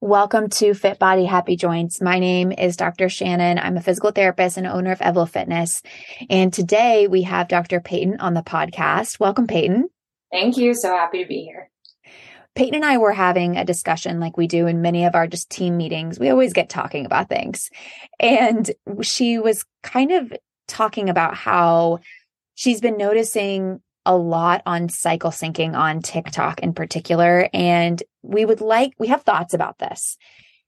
Welcome to Fit Body Happy Joints. My name is Dr. Shannon. I'm a physical therapist and owner of Evlo Fitness. And today we have Dr. Peyton on the podcast. Welcome, Peyton. Thank you. So happy to be here. Peyton and I were having a discussion like we do in many of our just team meetings. We always get talking about things. And she was kind of talking about how she's been noticing a lot on cycle syncing on TikTok in particular. And we would like, we have thoughts about this.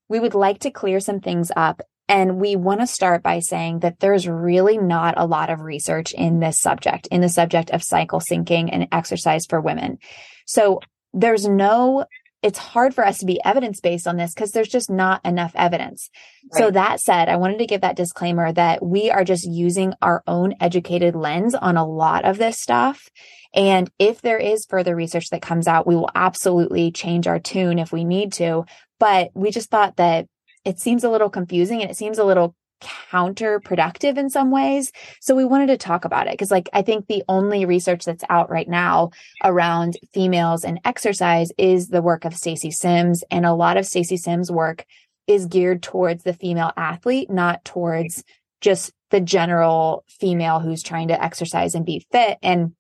We would like to clear some things up. And we want to start by saying that there's really not a lot of research in this subject, in the subject of cycle syncing and exercise for women. So there's no it's hard for us to be evidence based on this because there's just not enough evidence. Right. So that said, I wanted to give that disclaimer that we are just using our own educated lens on a lot of this stuff. And if there is further research that comes out, we will absolutely change our tune if we need to. But we just thought that it seems a little confusing and it seems a little counterproductive in some ways. So we wanted to talk about it because like I think the only research that's out right now around females and exercise is the work of Stacy Sims and a lot of Stacy Sims work is geared towards the female athlete, not towards just the general female who's trying to exercise and be fit and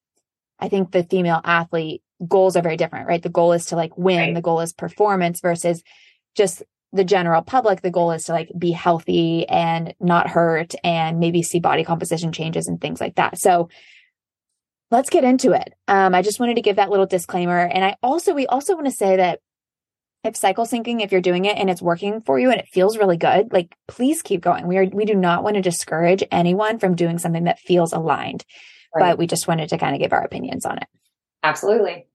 I think the female athlete goals are very different, right? The goal is to like win, right. the goal is performance versus just the general public, the goal is to like be healthy and not hurt and maybe see body composition changes and things like that. So let's get into it. Um, I just wanted to give that little disclaimer. And I also, we also want to say that if cycle syncing, if you're doing it and it's working for you and it feels really good, like please keep going. We are, we do not want to discourage anyone from doing something that feels aligned, right. but we just wanted to kind of give our opinions on it. Absolutely.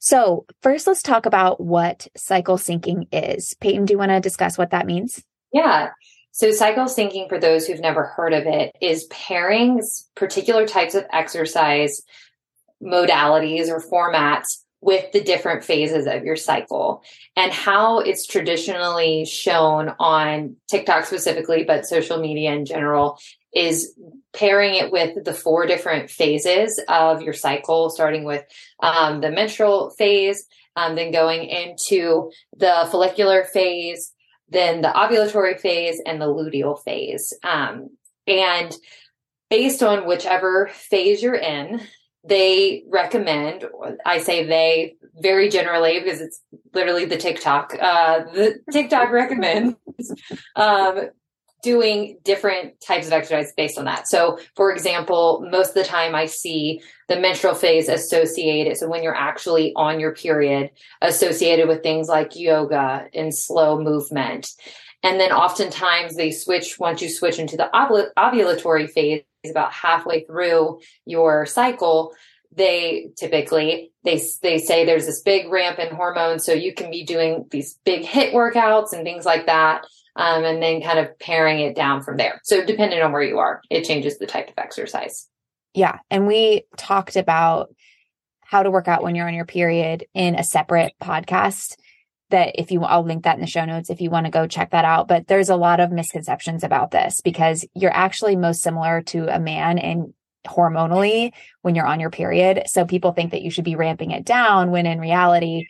So, first, let's talk about what cycle syncing is. Peyton, do you want to discuss what that means? Yeah. So, cycle syncing, for those who've never heard of it, is pairing particular types of exercise modalities or formats with the different phases of your cycle and how it's traditionally shown on TikTok specifically, but social media in general is pairing it with the four different phases of your cycle, starting with um, the menstrual phase, um, then going into the follicular phase, then the ovulatory phase, and the luteal phase. Um, and based on whichever phase you're in, they recommend, I say they very generally because it's literally the TikTok, uh, the TikTok recommends um, doing different types of exercise based on that. So, for example, most of the time I see the menstrual phase associated. So, when you're actually on your period, associated with things like yoga and slow movement. And then oftentimes they switch once you switch into the ovulatory phase about halfway through your cycle they typically they they say there's this big ramp in hormones so you can be doing these big HIIT workouts and things like that um, and then kind of paring it down from there. So depending on where you are, it changes the type of exercise. Yeah. And we talked about how to work out when you're on your period in a separate podcast that if you I'll link that in the show notes if you want to go check that out but there's a lot of misconceptions about this because you're actually most similar to a man and hormonally when you're on your period so people think that you should be ramping it down when in reality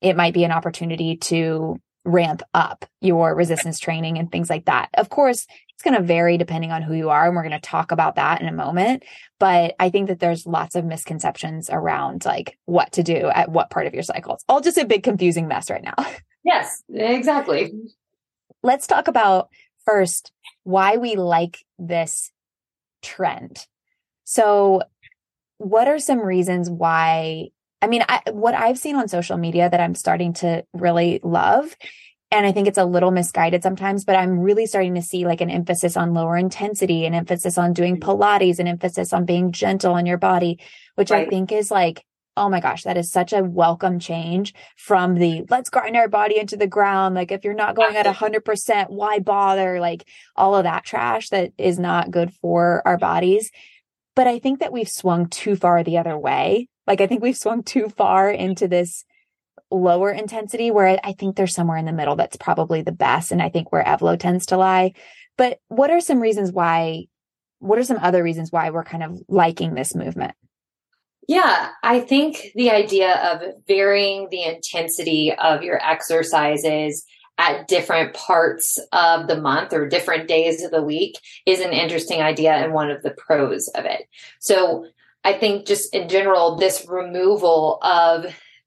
it might be an opportunity to ramp up your resistance training and things like that. Of course, it's going to vary depending on who you are. And we're going to talk about that in a moment. But I think that there's lots of misconceptions around like what to do at what part of your cycle. It's all just a big confusing mess right now. Yes, exactly. Let's talk about first why we like this trend. So, what are some reasons why I mean, I, what I've seen on social media that I'm starting to really love, and I think it's a little misguided sometimes, but I'm really starting to see like an emphasis on lower intensity, an emphasis on doing mm-hmm. Pilates, an emphasis on being gentle on your body, which right. I think is like, oh my gosh, that is such a welcome change from the let's grind our body into the ground. Like, if you're not going at 100%, why bother? Like, all of that trash that is not good for our bodies. But I think that we've swung too far the other way like I think we've swung too far into this lower intensity where I think there's somewhere in the middle that's probably the best. And I think where Evlo tends to lie. But what are some reasons why, what are some other reasons why we're kind of liking this movement? Yeah, I think the idea of varying the intensity of your exercises at different parts of the month or different days of the week is an interesting idea and one of the pros of it. So I think just in general, this removal of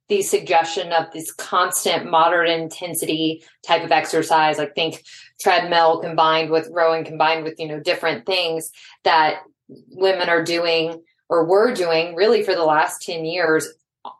the suggestion of this constant moderate intensity type of exercise, like think treadmill combined with rowing combined with, you know, different things that women are doing or were doing really for the last 10 years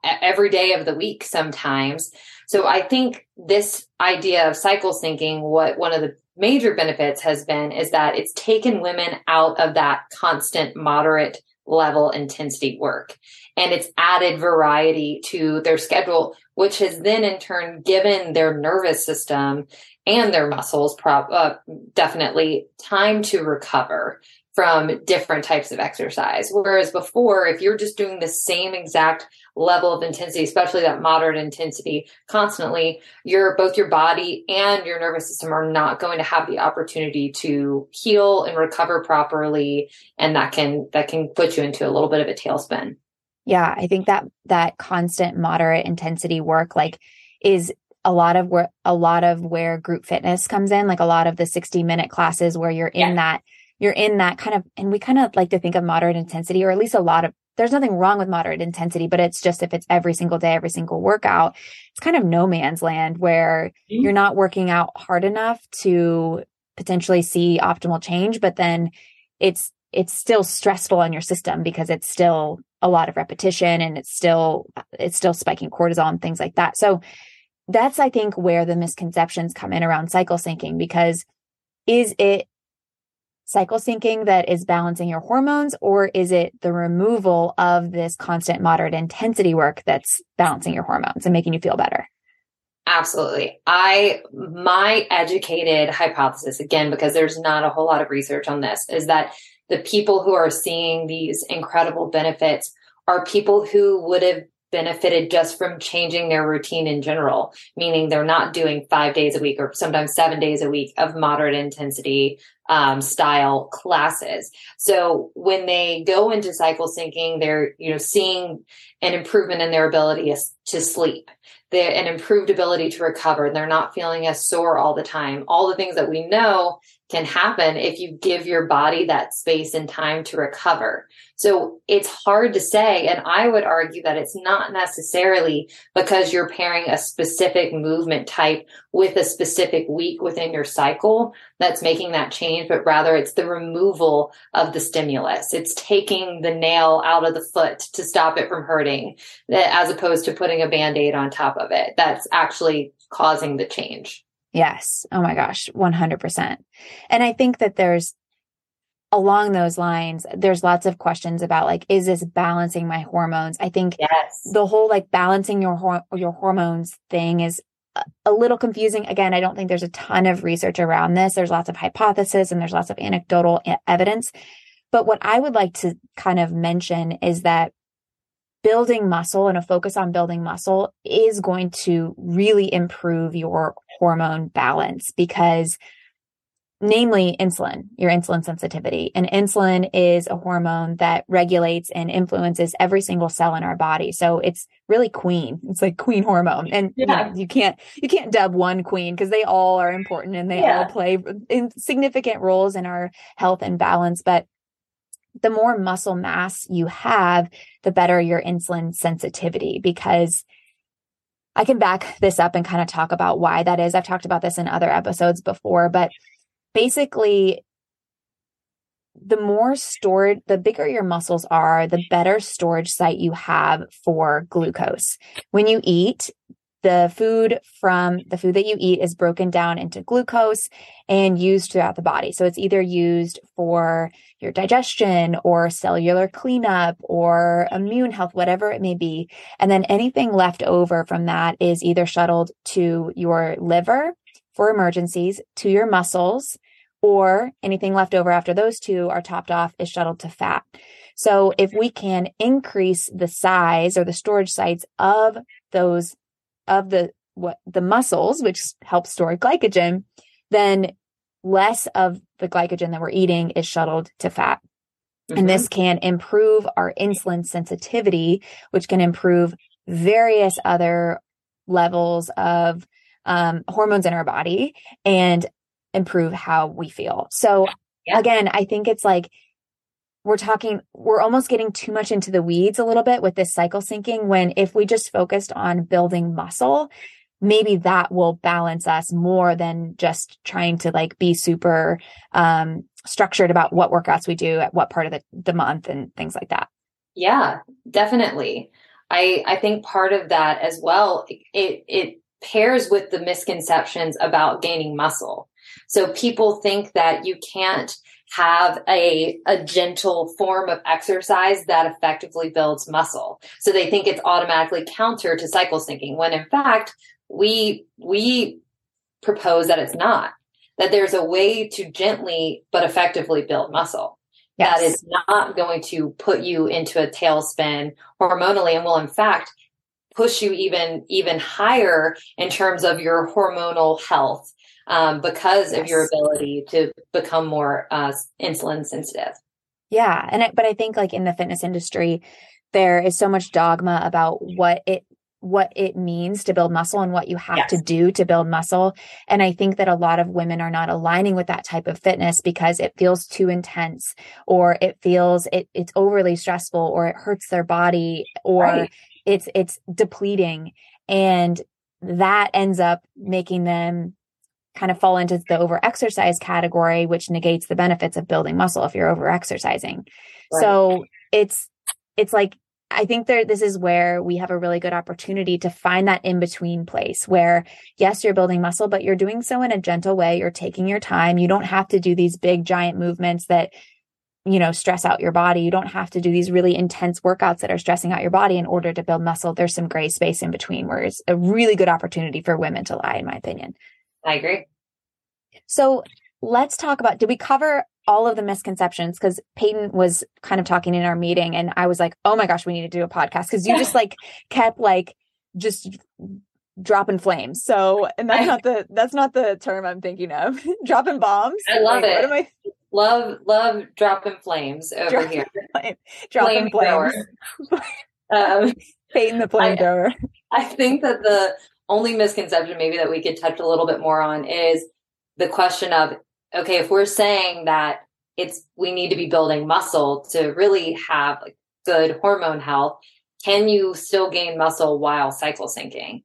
every day of the week sometimes. So I think this idea of cycle syncing, what one of the major benefits has been is that it's taken women out of that constant moderate level intensity work. And it's added variety to their schedule which has then in turn given their nervous system and their muscles pro- uh, definitely time to recover from different types of exercise. Whereas before, if you're just doing the same exact level of intensity, especially that moderate intensity constantly, your both your body and your nervous system are not going to have the opportunity to heal and recover properly. And that can that can put you into a little bit of a tailspin. Yeah, I think that that constant moderate intensity work like is a lot of where a lot of where group fitness comes in, like a lot of the 60 minute classes where you're in yeah. that you're in that kind of, and we kind of like to think of moderate intensity, or at least a lot of, there's nothing wrong with moderate intensity, but it's just if it's every single day, every single workout, it's kind of no man's land where mm-hmm. you're not working out hard enough to potentially see optimal change, but then it's, it's still stressful on your system because it's still a lot of repetition and it's still, it's still spiking cortisol and things like that. So that's, I think, where the misconceptions come in around cycle syncing because is it cycle syncing that is balancing your hormones, or is it the removal of this constant moderate intensity work that's balancing your hormones and making you feel better? Absolutely. I, my educated hypothesis, again, because there's not a whole lot of research on this, is that the people who are seeing these incredible benefits are people who would have benefited just from changing their routine in general, meaning they're not doing five days a week or sometimes seven days a week of moderate intensity um, style classes. So when they go into cycle syncing, they're you know seeing an improvement in their ability to sleep, an improved ability to recover. They're not feeling as sore all the time. All the things that we know can happen if you give your body that space and time to recover. So it's hard to say. And I would argue that it's not necessarily because you're pairing a specific movement type with a specific week within your cycle that's making that change, but rather it's the removal of the stimulus. It's taking the nail out of the foot to stop it from hurting eh, as opposed to putting a band aid on top of it. That's actually causing the change. Yes. Oh my gosh, 100%. And I think that there's along those lines, there's lots of questions about like, is this balancing my hormones? I think yes. the whole like balancing your your hormones thing is a little confusing. Again, I don't think there's a ton of research around this. There's lots of hypothesis and there's lots of anecdotal evidence. But what I would like to kind of mention is that building muscle and a focus on building muscle is going to really improve your hormone balance because namely insulin, your insulin sensitivity. And insulin is a hormone that regulates and influences every single cell in our body. So it's really queen. It's like queen hormone. And yeah. you, know, you can't you can't dub one queen because they all are important and they yeah. all play in significant roles in our health and balance. But the more muscle mass you have, the better your insulin sensitivity because I can back this up and kind of talk about why that is. I've talked about this in other episodes before, but basically, the more stored, the bigger your muscles are, the better storage site you have for glucose. When you eat, the food from the food that you eat is broken down into glucose and used throughout the body. So it's either used for your digestion or cellular cleanup or immune health, whatever it may be. And then anything left over from that is either shuttled to your liver for emergencies, to your muscles, or anything left over after those two are topped off is shuttled to fat. So if we can increase the size or the storage sites of those of the what the muscles, which help store glycogen, then less of the glycogen that we're eating is shuttled to fat. Mm-hmm. And this can improve our insulin sensitivity, which can improve various other levels of um, hormones in our body and improve how we feel. So yeah. again, I think it's like we're talking, we're almost getting too much into the weeds a little bit with this cycle syncing when if we just focused on building muscle, maybe that will balance us more than just trying to like be super um, structured about what workouts we do at what part of the, the month and things like that. Yeah, definitely. I I think part of that as well it it pairs with the misconceptions about gaining muscle. So people think that you can't have a, a gentle form of exercise that effectively builds muscle. So they think it's automatically counter to cycle syncing when in fact we we propose that it's not that there's a way to gently but effectively build muscle yes. that is not going to put you into a tailspin hormonally and will in fact push you even even higher in terms of your hormonal health um, because yes. of your ability to become more uh, insulin sensitive yeah and I, but i think like in the fitness industry there is so much dogma about what it what it means to build muscle and what you have yes. to do to build muscle. And I think that a lot of women are not aligning with that type of fitness because it feels too intense or it feels it, it's overly stressful or it hurts their body or right. it's it's depleting. And that ends up making them kind of fall into the over exercise category, which negates the benefits of building muscle if you're over exercising. Right. So it's it's like I think there, this is where we have a really good opportunity to find that in between place where, yes, you're building muscle, but you're doing so in a gentle way. You're taking your time. You don't have to do these big, giant movements that, you know, stress out your body. You don't have to do these really intense workouts that are stressing out your body in order to build muscle. There's some gray space in between where it's a really good opportunity for women to lie, in my opinion. I agree. So let's talk about, did we cover all of the misconceptions because Peyton was kind of talking in our meeting and I was like, oh my gosh, we need to do a podcast because you just like kept like just dropping flames. So, and that's not the that's not the term I'm thinking of. dropping bombs. I love like, it. What am I? Love love dropping flames over dropping here. Flame, dropping flame flames. um, Peyton the flamethrower. I, I think that the only misconception maybe that we could touch a little bit more on is the question of okay, if we're saying that it's we need to be building muscle to really have like good hormone health, can you still gain muscle while cycle syncing?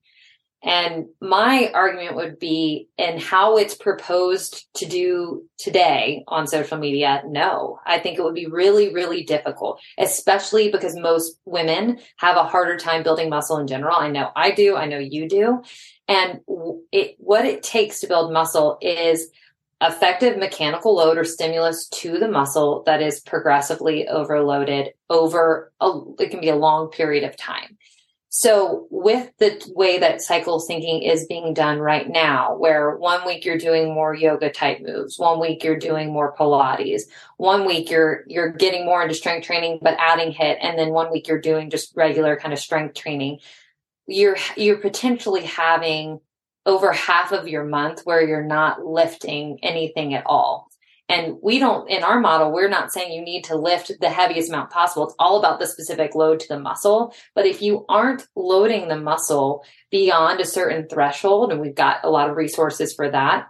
And my argument would be in how it's proposed to do today on social media. No, I think it would be really, really difficult, especially because most women have a harder time building muscle in general. I know I do. I know you do. And it, what it takes to build muscle is effective mechanical load or stimulus to the muscle that is progressively overloaded over a, it can be a long period of time. So with the way that cycle syncing is being done right now, where one week you're doing more yoga type moves, one week you're doing more Pilates, one week you're, you're getting more into strength training, but adding HIIT, And then one week you're doing just regular kind of strength training. You're, you're potentially having over half of your month where you're not lifting anything at all. And we don't, in our model, we're not saying you need to lift the heaviest amount possible. It's all about the specific load to the muscle. But if you aren't loading the muscle beyond a certain threshold, and we've got a lot of resources for that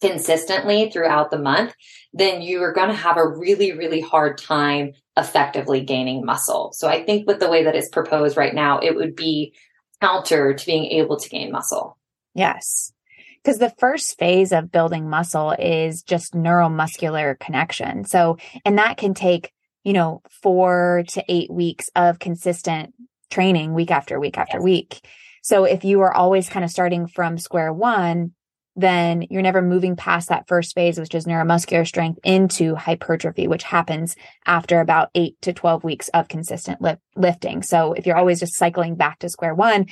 consistently throughout the month, then you are going to have a really, really hard time effectively gaining muscle. So I think with the way that it's proposed right now, it would be counter to being able to gain muscle. Yes. Because the first phase of building muscle is just neuromuscular connection. So, and that can take, you know, four to eight weeks of consistent training week after week after yes. week. So if you are always kind of starting from square one, then you're never moving past that first phase, which is neuromuscular strength into hypertrophy, which happens after about eight to 12 weeks of consistent lifting. So if you're always just cycling back to square one,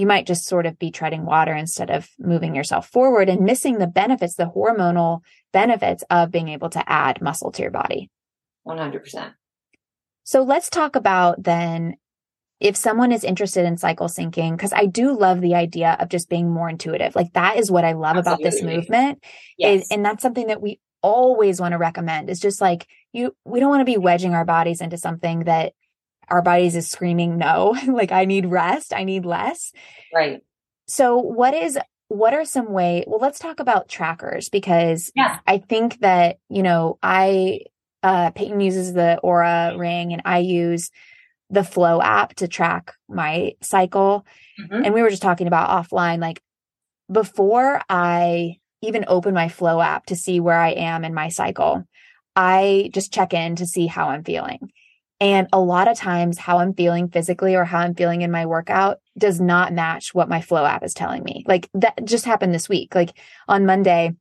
you might just sort of be treading water instead of moving yourself forward and missing the benefits, the hormonal benefits of being able to add muscle to your body. 100%. So let's talk about then if someone is interested in cycle syncing, because I do love the idea of just being more intuitive. Like that is what I love Absolutely. about this movement. Yes. Is, and that's something that we always want to recommend is just like you, we don't want to be wedging our bodies into something that our bodies is screaming no. Like i need rest. I need less. Right. So what is what are some way well let's talk about trackers because yeah. i think that you know i uh peyton uses the Oura ring and i use the Flo app to track my cycle. Mm-hmm. and we were just talking about offline like before i even open my Flo app to see where i am in my cycle i just check in to see how i'm feeling and a lot of times, how I'm feeling physically or how I'm feeling in my workout does not match what my Flo app is telling me. Like that just happened this week. Like on Monday,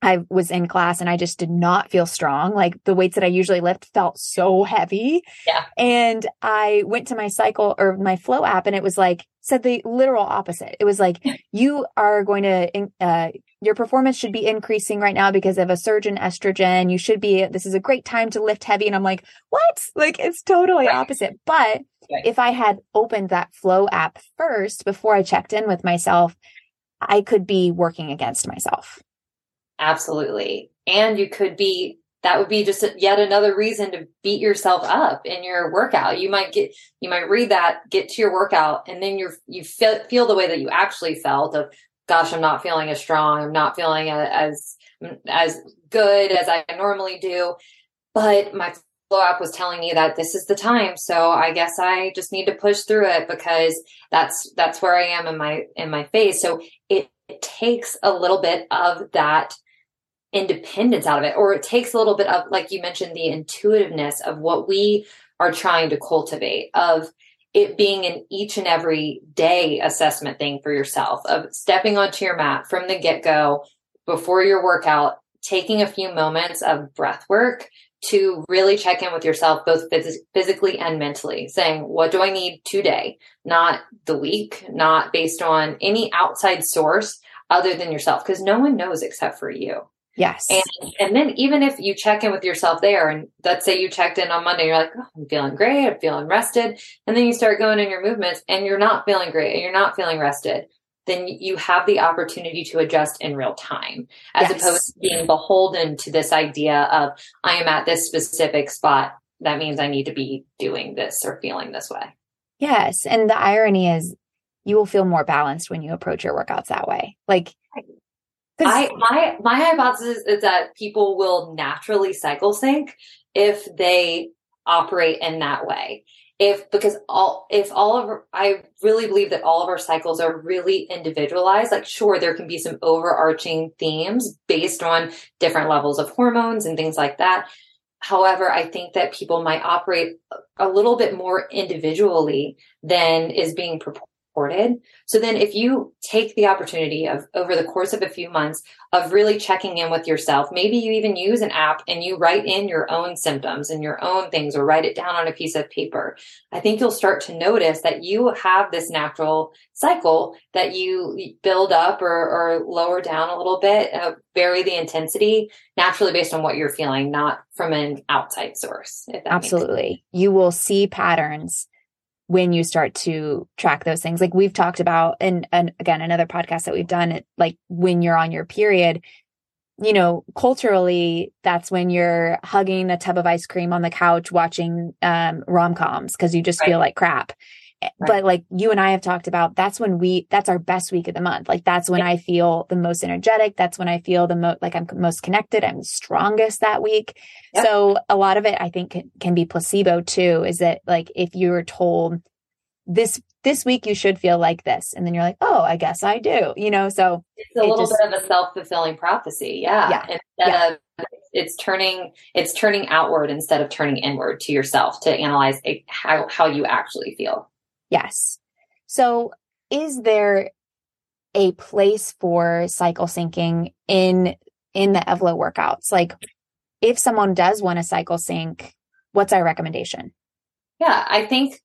I was in class and I just did not feel strong. Like the weights that I usually lift felt so heavy. Yeah. And I went to my cycle or my Flo app and it was like, said the literal opposite. It was like, you are going to, uh, your performance should be increasing right now because of a surge in estrogen. You should be, this is a great time to lift heavy. And I'm like, what? Like it's totally right. opposite. But right. if I had opened that Flo app first before I checked in with myself, I could be working against myself. Absolutely. And you could be that would be just yet another reason to beat yourself up in your workout. You might get, you might read that, get to your workout, and then you're, you feel, feel the way that you actually felt of, gosh, I'm not feeling as strong. I'm not feeling as, as good as I normally do. But my Flo app was telling me that this is the time. So I guess I just need to push through it because that's, that's where I am in my, in my phase. So it, it takes a little bit of that independence out of it, or it takes a little bit of, like you mentioned, the intuitiveness of what we are trying to cultivate, of it being an each and every day assessment thing for yourself, of stepping onto your mat from the get go before your workout, taking a few moments of breath work to really check in with yourself, both phys- physically and mentally, saying, What do I need today? Not the week, not based on any outside source other than yourself, because no one knows except for you. Yes. And and then even if you check in with yourself there, and let's say you checked in on Monday, you're like, oh, I'm feeling great, I'm feeling rested, and then you start going in your movements, and you're not feeling great, and you're not feeling rested. Then you have the opportunity to adjust in real time, as yes. opposed to being beholden to this idea of I am at this specific spot. That means I need to be doing this or feeling this way. Yes, and the irony is, you will feel more balanced when you approach your workouts that way. Like I my my hypothesis is that people will naturally cycle sync if they operate in that way. If because all if all of I really believe that all of our cycles are really individualized. Like sure there can be some overarching themes based on different levels of hormones and things like that. However, I think that people might operate a little bit more individually than is being proposed supported. So then if you take the opportunity of over the course of a few months of really checking in with yourself, maybe you even use an app and you write in your own symptoms and your own things or write it down on a piece of paper. I think you'll start to notice that you have this natural cycle that you build up or, or lower down a little bit, uh, vary the intensity naturally based on what you're feeling, not from an outside source. Absolutely. You will see patterns when you start to track those things like we've talked about and, and again another podcast that we've done like when you're on your period you know culturally that's when you're hugging a tub of ice cream on the couch watching um, rom-coms because you just right. feel like crap Right. but like you and I have talked about, that's when we, that's our best week of the month. Like that's when yeah. I feel the most energetic. That's when I feel the most, like I'm most connected. I'm strongest that week. Yeah. So a lot of it, I think can, can be placebo too, is that like, if you're told this, this week you should feel like this. And then you're like, oh, I guess I do, you know? So it's a it little just, bit of a self-fulfilling prophecy. Yeah. yeah. Instead of it's turning it's turning outward instead of turning inward to yourself to analyze how how you actually feel Yes. So is there a place for cycle syncing in in the Evlo workouts? Like if someone does want to cycle sync, what's our recommendation? Yeah, I think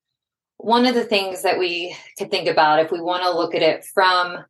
one of the things that we could think about if we want to look at it from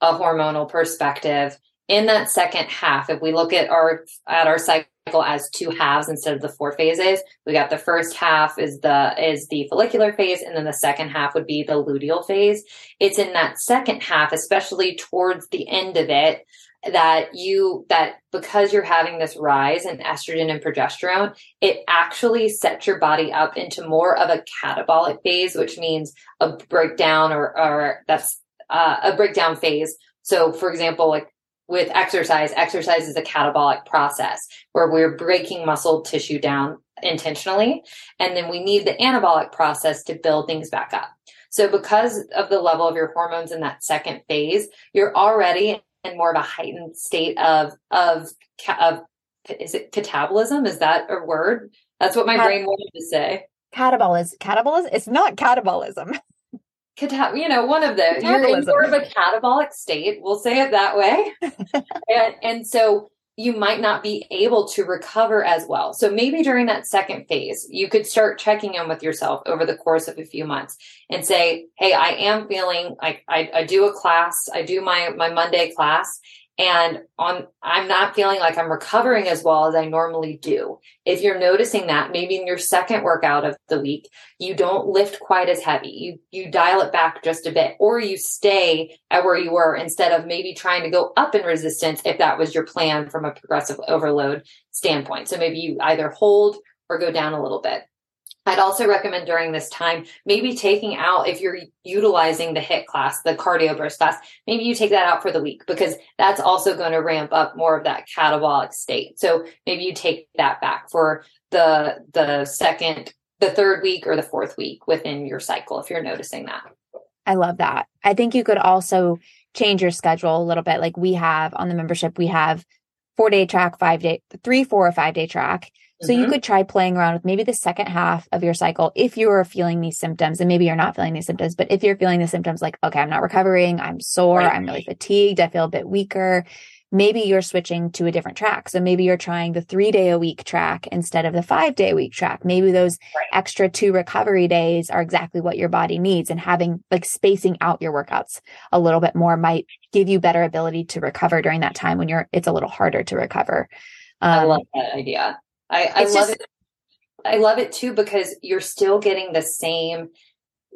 a hormonal perspective in that second half, if we look at our at our cycle as two halves instead of the four phases. We got the first half is the is the follicular phase, and then the second half would be the luteal phase. It's in that second half, especially towards the end of it, that you that because you're having this rise in estrogen and progesterone, it actually sets your body up into more of a catabolic phase, which means a breakdown or or that's uh, a breakdown phase So, for example, like with exercise, exercise is a catabolic process where we're breaking muscle tissue down intentionally. And then we need the anabolic process to build things back up. So because of the level of your hormones in that second phase, you're already in more of a heightened state of, of, of, is it catabolism? Is that a word? That's what my Cat- brain wanted to say. Catabolism. Catabolism. It's not catabolism. Catab- you know, one of those. You're in more of a catabolic state. We'll say it that way. and, and so you might not be able to recover as well. So maybe during that second phase, you could start checking in with yourself over the course of a few months and say, Hey, I am feeling like I, I do a class. I do my, my Monday class and on i'm not feeling like i'm recovering as well as i normally do. If you're noticing that maybe in your second workout of the week you don't lift quite as heavy. You you dial it back just a bit or you stay at where you were instead of maybe trying to go up in resistance if that was your plan from a progressive overload standpoint. So maybe you either hold or go down a little bit I'd also recommend during this time, maybe taking out, if you're utilizing the HIIT class, the cardio burst class, maybe you take that out for the week because that's also going to ramp up more of that catabolic state. So maybe you take that back for the, the second, the third week or the fourth week within your cycle, if you're noticing that. I love that. I think you could also change your schedule a little bit. Like we have on the membership, we have four day track, five day, three, four, or five day track. So mm-hmm. you could try playing around with maybe the second half of your cycle if you are feeling these symptoms, and maybe you're not feeling these symptoms, but if you're feeling the symptoms like, okay, I'm not recovering, I'm sore, right. I'm really fatigued, I feel a bit weaker, maybe you're switching to a different track. So maybe you're trying the three day a week track instead of the five day a week track. Maybe those right. extra two recovery days are exactly what your body needs and having like spacing out your workouts a little bit more might give you better ability to recover during that time when you're, it's a little harder to recover. Um, I love that idea. I, I love just, it. I love it too because you're still getting the same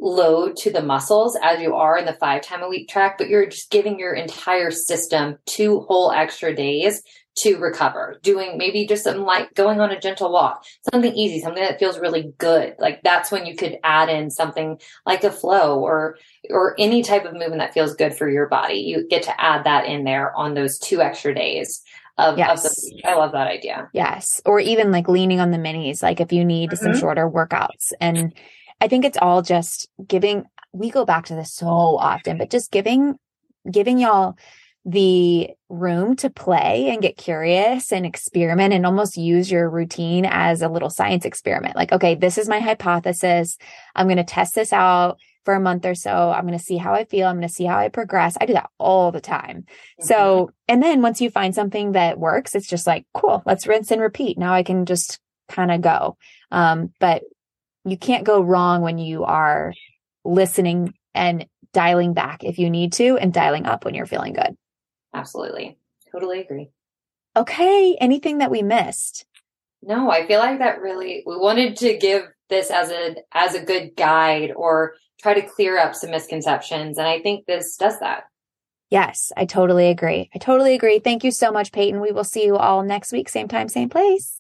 load to the muscles as you are in the five time a week track, but you're just giving your entire system two whole extra days to recover. Doing maybe just something like going on a gentle walk, something easy, something that feels really good. Like that's when you could add in something like a flow or or any type of movement that feels good for your body. You get to add that in there on those two extra days of, yes. of the I love that idea. Yes. Or even like leaning on the minis, like if you need mm-hmm. some shorter workouts. And I think it's all just giving we go back to this so often, but just giving giving y'all the room to play and get curious and experiment and almost use your routine as a little science experiment. Like, okay, this is my hypothesis. I'm going to test this out for a month or so. I'm going to see how I feel. I'm going to see how I progress. I do that all the time. Mm-hmm. So, and then once you find something that works, it's just like, cool, let's rinse and repeat. Now I can just kind of go. Um, but you can't go wrong when you are listening and dialing back if you need to and dialing up when you're feeling good. Absolutely. Totally agree. Okay. Anything that we missed? No, I feel like that really, we wanted to give this as a, as a good guide or try to clear up some misconceptions. And I think this does that. Yes, I totally agree. I totally agree. Thank you so much, Peyton. We will see you all next week, same time, same place.